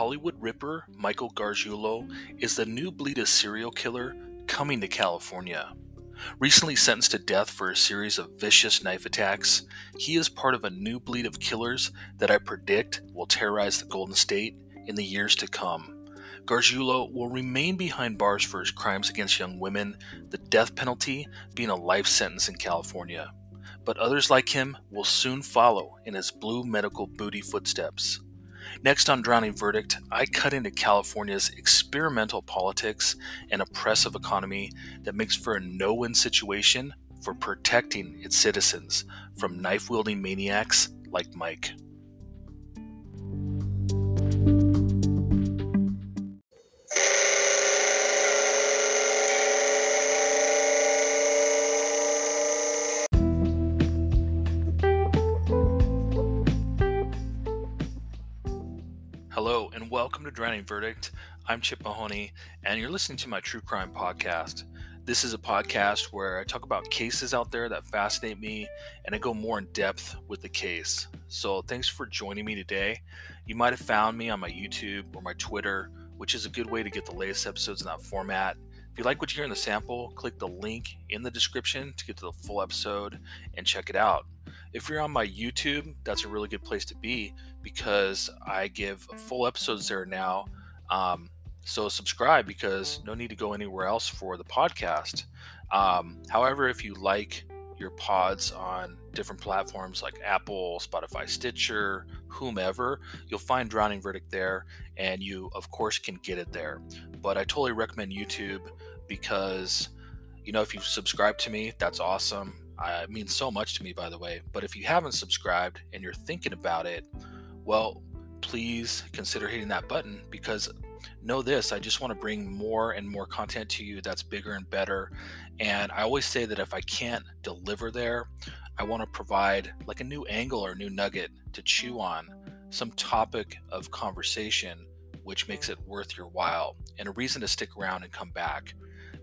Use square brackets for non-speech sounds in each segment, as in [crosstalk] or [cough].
Hollywood Ripper, Michael Gargiulo, is the new bleed of serial killer coming to California. Recently sentenced to death for a series of vicious knife attacks, he is part of a new bleed of killers that I predict will terrorize the Golden State in the years to come. Gargiulo will remain behind bars for his crimes against young women, the death penalty being a life sentence in California. But others like him will soon follow in his blue medical booty footsteps. Next on Drowning Verdict, I cut into California's experimental politics and oppressive economy that makes for a no win situation for protecting its citizens from knife wielding maniacs like Mike. Verdict. I'm Chip Mahoney, and you're listening to my true crime podcast. This is a podcast where I talk about cases out there that fascinate me, and I go more in depth with the case. So, thanks for joining me today. You might have found me on my YouTube or my Twitter, which is a good way to get the latest episodes in that format. If you like what you hear in the sample, click the link in the description to get to the full episode and check it out. If you're on my YouTube, that's a really good place to be because I give full episodes there now. Um, so subscribe because no need to go anywhere else for the podcast. Um, however, if you like your pods on different platforms like Apple, Spotify, Stitcher, whomever, you'll find Drowning Verdict there, and you, of course, can get it there. But I totally recommend YouTube because, you know, if you've subscribed to me, that's awesome. It means so much to me, by the way. But if you haven't subscribed and you're thinking about it, well, please consider hitting that button because know this I just want to bring more and more content to you that's bigger and better. And I always say that if I can't deliver there, I want to provide like a new angle or a new nugget to chew on, some topic of conversation which makes it worth your while and a reason to stick around and come back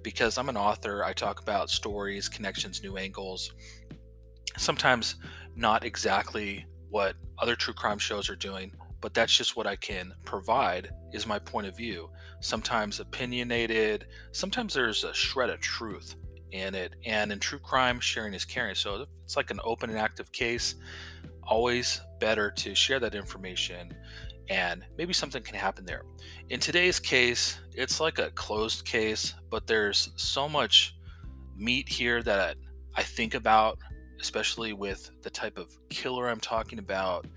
because I'm an author, I talk about stories, connections, new angles. Sometimes not exactly what other true crime shows are doing, but that's just what I can provide is my point of view. Sometimes opinionated, sometimes there's a shred of truth in it. And in true crime, sharing is caring. So it's like an open and active case. Always better to share that information and maybe something can happen there. In today's case, it's like a closed case, but there's so much meat here that I think about, especially with the type of killer I'm talking about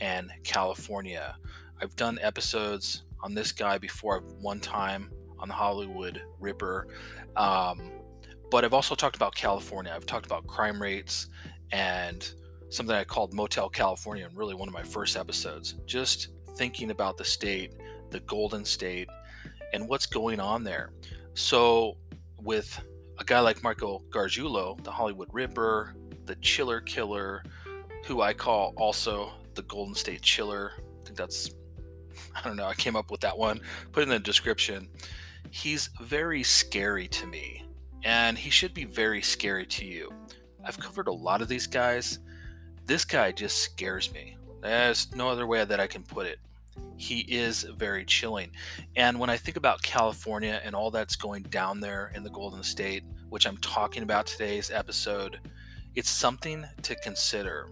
and California. I've done episodes on this guy before one time on the Hollywood Ripper. Um, but I've also talked about California. I've talked about crime rates and something I called Motel California in really one of my first episodes. Just thinking about the state, the Golden State, and what's going on there. So, with a guy like Michael Gargiulo, the Hollywood Ripper, the Chiller Killer, who I call also the Golden State Chiller, I think that's, I don't know, I came up with that one, put in the description. He's very scary to me, and he should be very scary to you. I've covered a lot of these guys. This guy just scares me. There's no other way that I can put it he is very chilling. And when I think about California and all that's going down there in the Golden State, which I'm talking about today's episode, it's something to consider.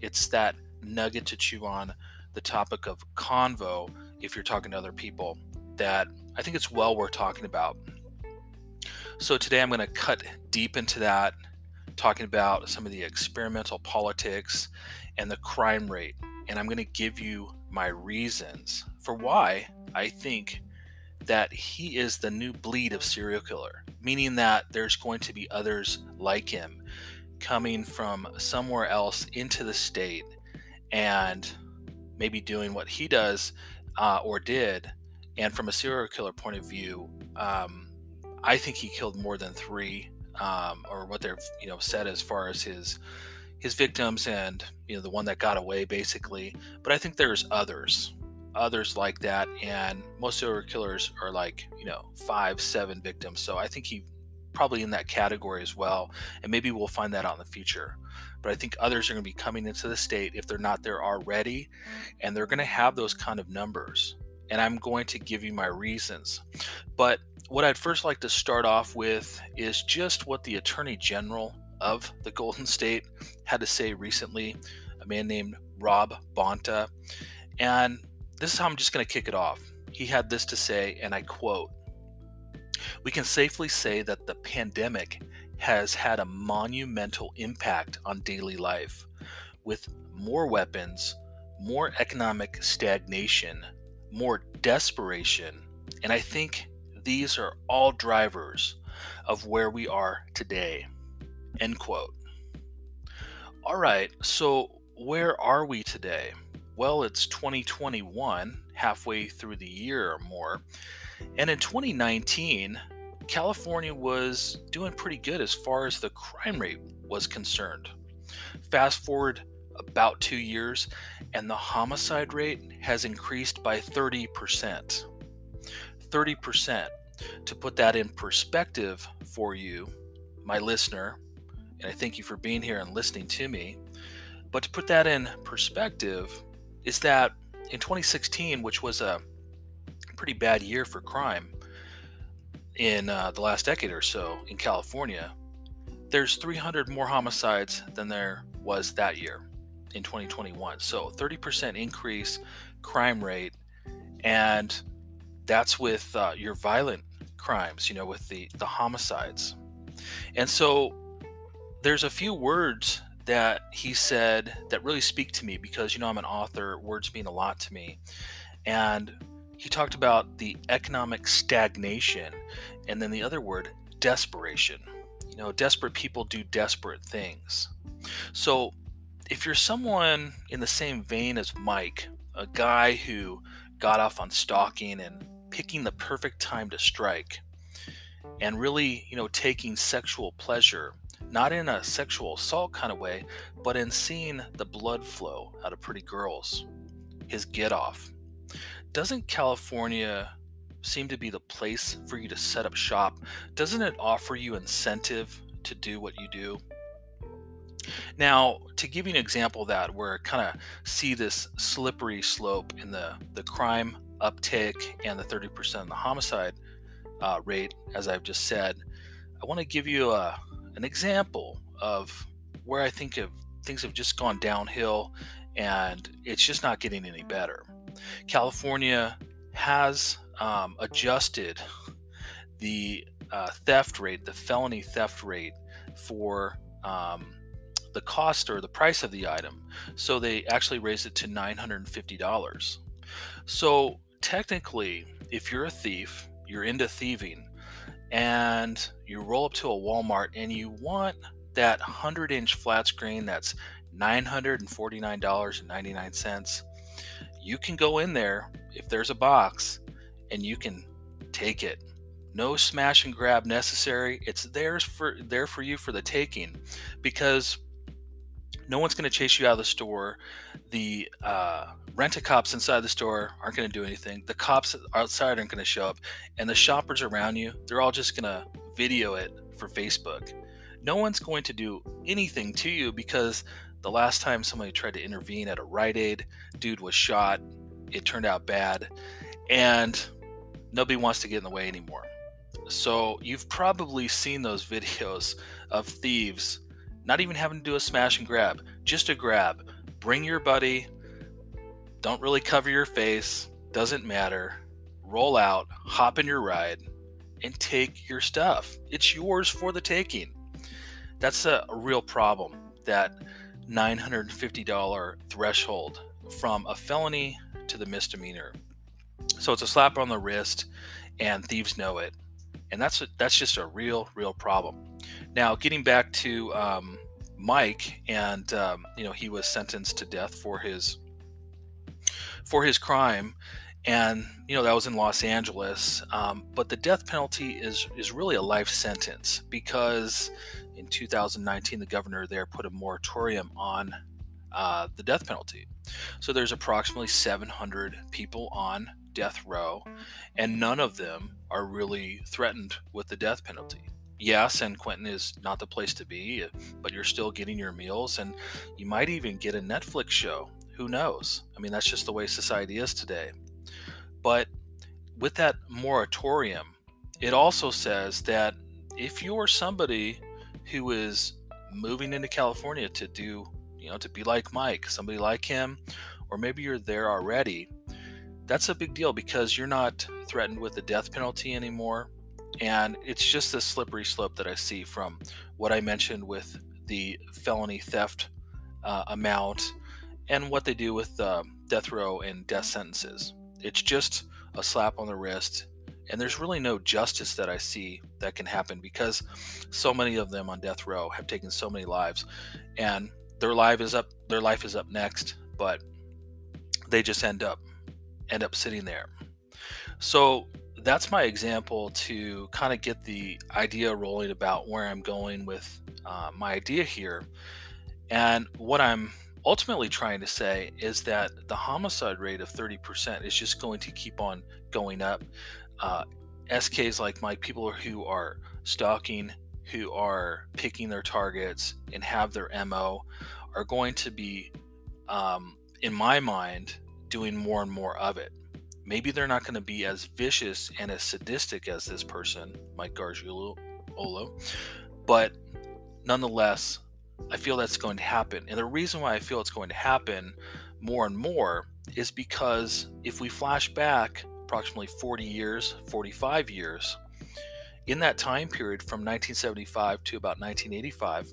It's that nugget to chew on the topic of convo if you're talking to other people that I think it's well worth talking about. So today I'm going to cut deep into that, talking about some of the experimental politics and the crime rate. And I'm going to give you my reasons for why I think that he is the new bleed of serial killer, meaning that there's going to be others like him coming from somewhere else into the state and maybe doing what he does uh, or did. And from a serial killer point of view, um, I think he killed more than three, um, or what they've you know said as far as his his victims and you know the one that got away basically. But i think there's others others like that. And most serial killers are like you know five seven victims. So i think he probably in that category as well and maybe we'll find that out in the future but i think others are going to be coming into the state if they're not there already and they're going to have those kind of numbers and I'm going to give you my reasons. But what I'd first like to start off with is just what the Attorney General of the Golden State had to say recently, a man named Rob Bonta. And this is how I'm just going to kick it off. He had this to say, and I quote We can safely say that the pandemic has had a monumental impact on daily life. With more weapons, more economic stagnation, more desperation, and I think these are all drivers of where we are today. End quote. All right, so where are we today? Well, it's 2021, halfway through the year or more. And in 2019, California was doing pretty good as far as the crime rate was concerned. Fast forward about two years, and the homicide rate has increased by 30%. 30%. To put that in perspective for you, my listener, and I thank you for being here and listening to me. But to put that in perspective, is that in 2016, which was a pretty bad year for crime in uh, the last decade or so in California, there's 300 more homicides than there was that year in 2021. So 30% increase crime rate, and that's with uh, your violent crimes, you know, with the the homicides. And so there's a few words that he said that really speak to me because you know I'm an author, words mean a lot to me. And he talked about the economic stagnation and then the other word desperation. You know, desperate people do desperate things. So if you're someone in the same vein as Mike, a guy who got off on stalking and picking the perfect time to strike and really, you know, taking sexual pleasure, not in a sexual assault kind of way, but in seeing the blood flow out of pretty girls, his get off. Doesn't California seem to be the place for you to set up shop? Doesn't it offer you incentive to do what you do? Now, to give you an example of that, where kind of see this slippery slope in the, the crime uptick and the 30% in the homicide uh, rate, as I've just said, I want to give you a, an example of where I think of things have just gone downhill and it's just not getting any better. California has um, adjusted the uh, theft rate, the felony theft rate for um, the cost or the price of the item. So they actually raised it to $950. So technically, if you're a thief, you're into thieving, and you roll up to a Walmart and you want that 100 inch flat screen that's $949.99, you can go in there if there's a box and you can take it. No smash and grab necessary. It's theirs for there for you for the taking because no one's going to chase you out of the store. The uh, rent a cops inside the store aren't going to do anything. The cops outside aren't going to show up. And the shoppers around you, they're all just going to video it for Facebook. No one's going to do anything to you because the last time somebody tried to intervene at a Rite Aid, dude was shot. It turned out bad. And nobody wants to get in the way anymore. So you've probably seen those [laughs] videos of thieves not even having to do a smash and grab, just a grab. Bring your buddy. Don't really cover your face. Doesn't matter. Roll out, hop in your ride, and take your stuff. It's yours for the taking. That's a, a real problem. That $950 threshold from a felony to the misdemeanor. So it's a slap on the wrist, and thieves know it, and that's a, that's just a real real problem. Now, getting back to um, Mike, and um, you know he was sentenced to death for his for his crime, and you know that was in Los Angeles. Um, but the death penalty is is really a life sentence because in 2019 the governor there put a moratorium on uh, the death penalty. So there's approximately 700 people on death row, and none of them are really threatened with the death penalty yeah, San Quentin is not the place to be, eh, but you're still getting your meals, and you might even get a Netflix show. Who knows? I mean, that's just the way society is today. But with that moratorium, it also says that if you're somebody who is moving into California to do, you know, to be like Mike, somebody like him, or maybe you're there already, that's a big deal because you're not threatened with the death penalty anymore. And it's just this slippery slope that I see from what I mentioned with the felony theft uh, amount and what they do with uh, death row and death sentences. It's just a slap on the wrist. And there's really no justice that I see that can happen because so many of them on death row have taken so many lives, and their life is up. Their life is up next, but they just end up end up sitting there. So that's my example to kind of get the idea rolling about where I'm going with uh, my idea here. And what I'm ultimately trying to say is that the homicide rate of 30% is just going to keep on going up. Uh, SKs like Mike, people who are stalking, who are picking their targets and have their MO, are going to be, um, in my mind, doing more and more of it. Maybe they're not going to be as vicious and as sadistic as this person, Mike Gargiulo, but nonetheless, I feel that's going to happen. And the reason why I feel it's going to happen more and more is because if we flash back approximately 40 years, 45 years, in that time period from 1975 to about 1985,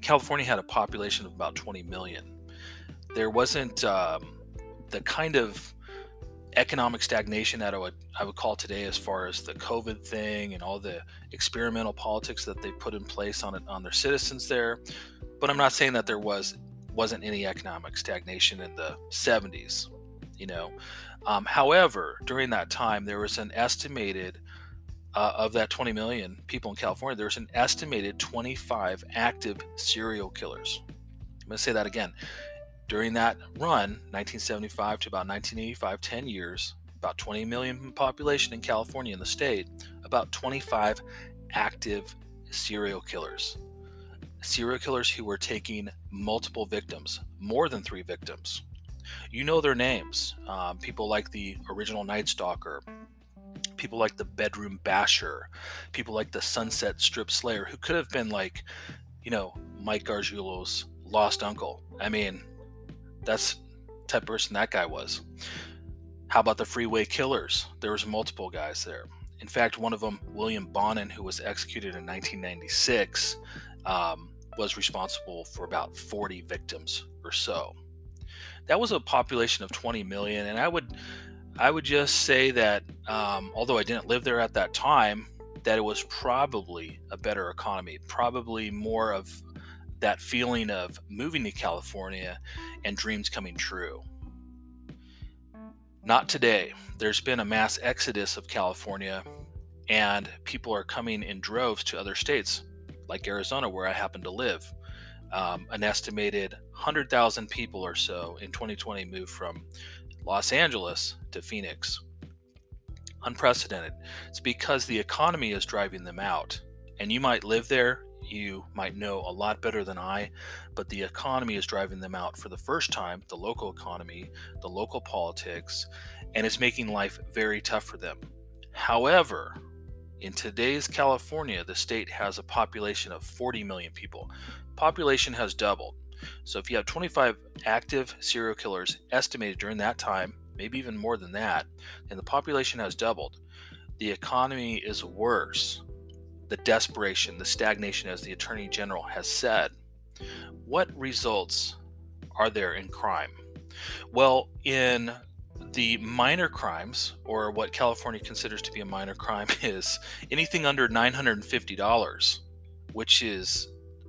California had a population of about 20 million. There wasn't um, the kind of economic stagnation that I would I would call today as far as the COVID thing and all the experimental politics that they put in place on it on their citizens there. But I'm not saying that there was wasn't any economic stagnation in the 70s, you know. Um, however, during that time, there was an estimated uh, of that 20 million people in California, there was an estimated 25 active serial killers. I'm going to say that again. During that run, 1975 to about 1985, 10 years, about 20 million population in California in the state, about 25 active serial killers. Serial killers who were taking multiple victims, more than three victims. You know their names. Um, people like the original Night Stalker, people like the Bedroom Basher, people like the Sunset Strip Slayer, who could have been like, you know, Mike Gargiulo's lost uncle. I mean, that's type person that guy was. How about the freeway killers? There was multiple guys there. In fact, one of them, William Bonin, who was executed in 1996, um, was responsible for about 40 victims or so. That was a population of 20 million, and I would, I would just say that um, although I didn't live there at that time, that it was probably a better economy, probably more of that feeling of moving to California and dreams coming true. Not today. There's been a mass exodus of California, and people are coming in droves to other states, like Arizona, where I happen to live. Um, an estimated 100,000 people or so in 2020 moved from Los Angeles to Phoenix. Unprecedented. It's because the economy is driving them out. And you might live there you might know a lot better than I, but the economy is driving them out for the first time the local economy, the local politics, and it's making life very tough for them. However, in today's California, the state has a population of 40 million people. Population has doubled. So if you have 25 active serial killers estimated during that time, maybe even more than that, and the population has doubled, the economy is worse the desperation, the stagnation, as the Attorney General has said. What results are there in crime? Well, in the minor crimes, or what California considers to be a minor crime, [laughs] is anything under $950, which is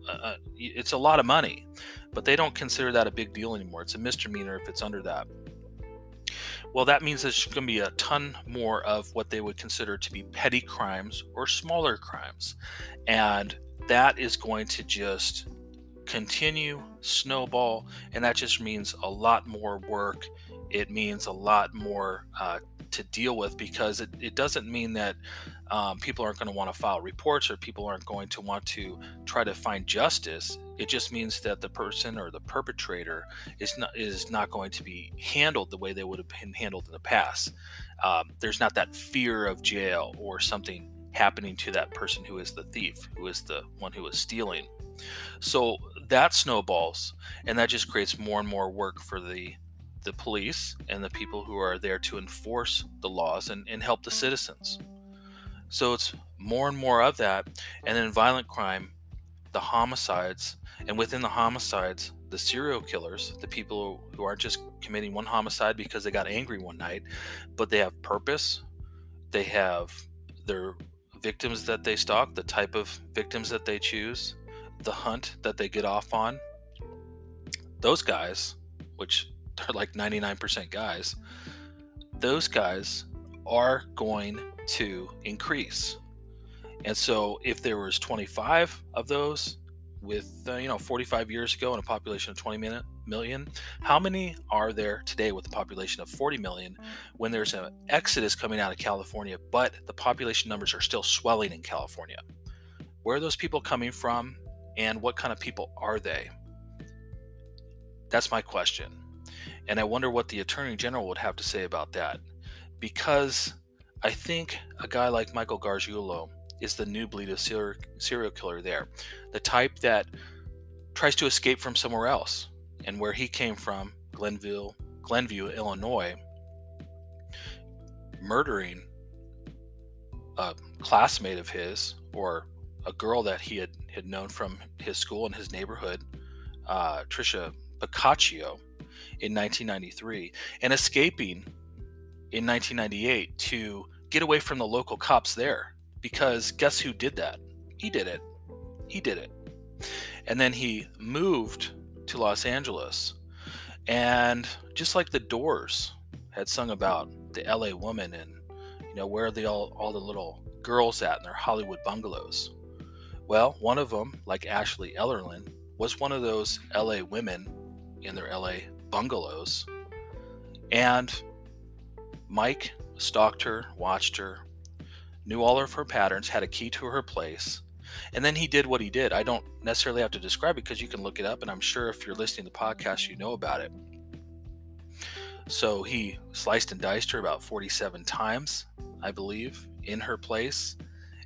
uh, uh, it's a lot of money, but they don't consider that a big deal anymore. It's a misdemeanor if it's under that. Well, that means there's going to be a ton more of what they would consider to be petty crimes or smaller crimes. And that is going to just continue, snowball, and that just means a lot more work. It means a lot more uh, to deal with because it, it doesn't mean that um, people aren't going to want to file reports or people aren't going to want to try to find justice. It just means that the person or the perpetrator is not is not going to be handled the way they would have been handled in the past. Um, there's not that fear of jail or something happening to that person who is the thief, who is the one who is stealing. So that snowballs, and that just creates more and more work for the the police and the people who are there to enforce the laws and, and help the citizens. So it's more and more of that. And then violent crime, the homicides, and within the homicides, the serial killers, the people who aren't just committing one homicide because they got angry one night, but they have purpose. They have their victims that they stalk, the type of victims that they choose, the hunt that they get off on. Those guys, which they're like 99% guys, those guys are going to increase. And so if there was 25 of those with uh, you know 45 years ago and a population of 20 million, how many are there today with a population of 40 million when there's an exodus coming out of California, but the population numbers are still swelling in California? Where are those people coming from and what kind of people are they? That's my question. And I wonder what the Attorney General would have to say about that. Because I think a guy like Michael Gargiulo is the new bleed of serial killer there. The type that tries to escape from somewhere else. And where he came from, Glenville, Glenview, Illinois, murdering a classmate of his or a girl that he had, had known from his school in his neighborhood, uh, Tricia Pacaccio, in 1993 and escaping in 1998 to get away from the local cops there. Because guess who did that? He did it. He did it. And then he moved to Los Angeles. And just like the Doors had sung about the LA woman and you know where are the all, all the little girls at in their Hollywood bungalows. Well, one of them, like Ashley Ellerin, was one of those LA women in their LA bungalows. And Mike stalked her, watched her, knew all of her patterns, had a key to her place. And then he did what he did. I don't necessarily have to describe it because you can look it up, and I'm sure if you're listening to the podcast, you know about it. So he sliced and diced her about 47 times, I believe, in her place.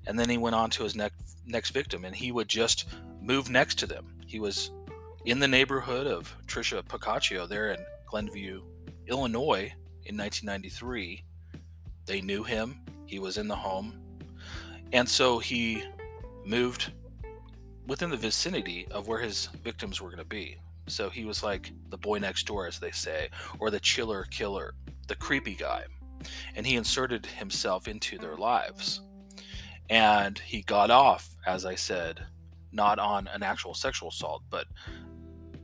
And then he went on to his next next victim, and he would just move next to them. He was in the neighborhood of Tricia Pacaccio there in Glenview, Illinois in 1993. They knew him, he was in the home, and so he moved within the vicinity of where his victims were going to be. So he was like the boy next door, as they say, or the chiller killer, the creepy guy. And he inserted himself into their lives. And he got off, as I said, not on an actual sexual assault, but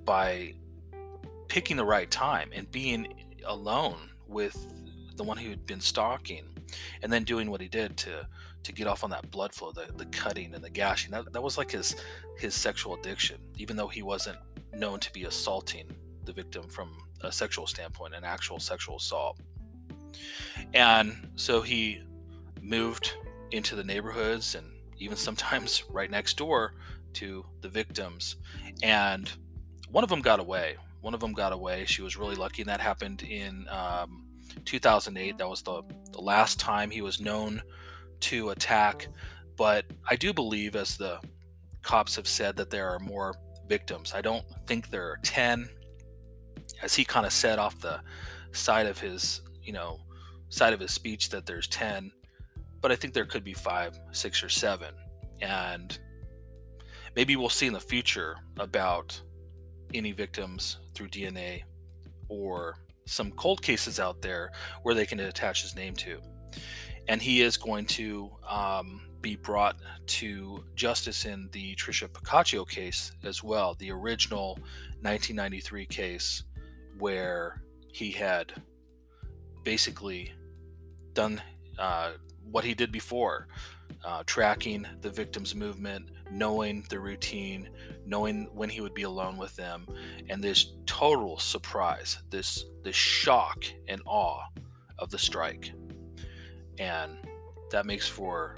by picking the right time and being alone with the one who had been stalking and then doing what he did to to get off on that blood flow the, the cutting and the gashing that, that was like his his sexual addiction even though he wasn't known to be assaulting the victim from a sexual standpoint an actual sexual assault and so he moved into the neighborhoods and even sometimes [laughs] right next door to the victims and one of them got away. One of them got away. She was really lucky, and that happened in um, 2008. That was the, the last time he was known to attack. But I do believe, as the cops have said, that there are more victims. I don't think there are 10, as he kind of said off the side of his, you know, side of his speech that there's 10, but I think there could be five, six, or seven. And maybe we'll see in the future about any victims through DNA or some cold cases out there where they can attach his name to. And he is going to um, be brought to justice in the Tricia Pacaccio case as well, the original 1993 case where he had basically done uh, what he did before uh, tracking the victim's movement, knowing the routine, knowing when he would be alone with them, and this total surprise, this this shock and awe of the strike. And that makes for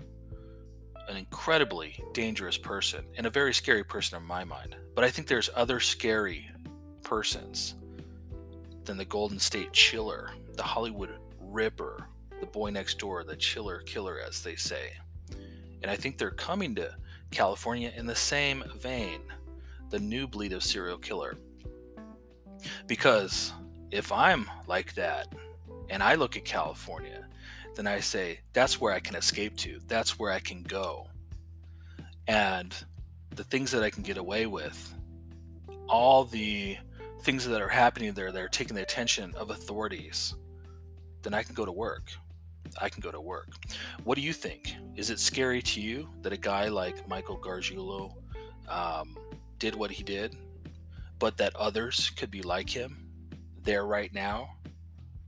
an incredibly dangerous person and a very scary person in my mind. But I think there's other scary persons than the Golden State Chiller, the Hollywood Ripper, the boy next door, the chiller killer, as they say. And I think they're coming to California in the same vein, the new bleed of serial killer. Because if I'm like that and I look at California, then I say, that's where I can escape to. That's where I can go. And the things that I can get away with, all the things that are happening there that are taking the attention of authorities, then I can go to work. I can go to work. What do you think? Is it scary to you that a guy like Michael Gargiulo um, did what he did, but that others could be like him there right now,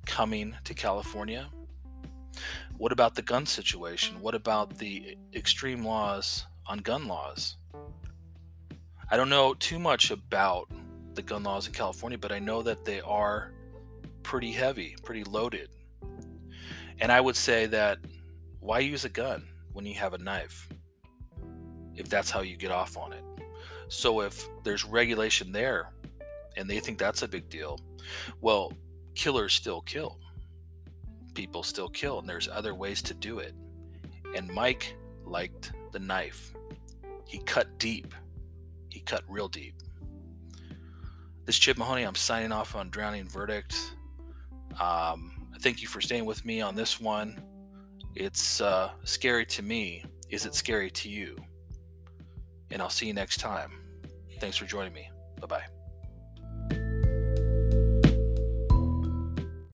coming to California? What about the gun situation? What about the extreme laws on gun laws? I don't know too much about the gun laws in California, but I know that they are pretty heavy, pretty loaded. And I would say that why use a gun when you have a knife if that's how you get off on it? So if there's regulation there and they think that's a big deal, well, killers still kill people still kill, and there's other ways to do it. And Mike liked the knife. He cut deep. He cut real deep. This is Chip Mahoney. I'm signing off on Drowning Verdict. Um, thank you for staying with me on this one. It's uh, scary to me. Is it scary to you? And I'll see you next time. Thanks for joining me. Bye bye.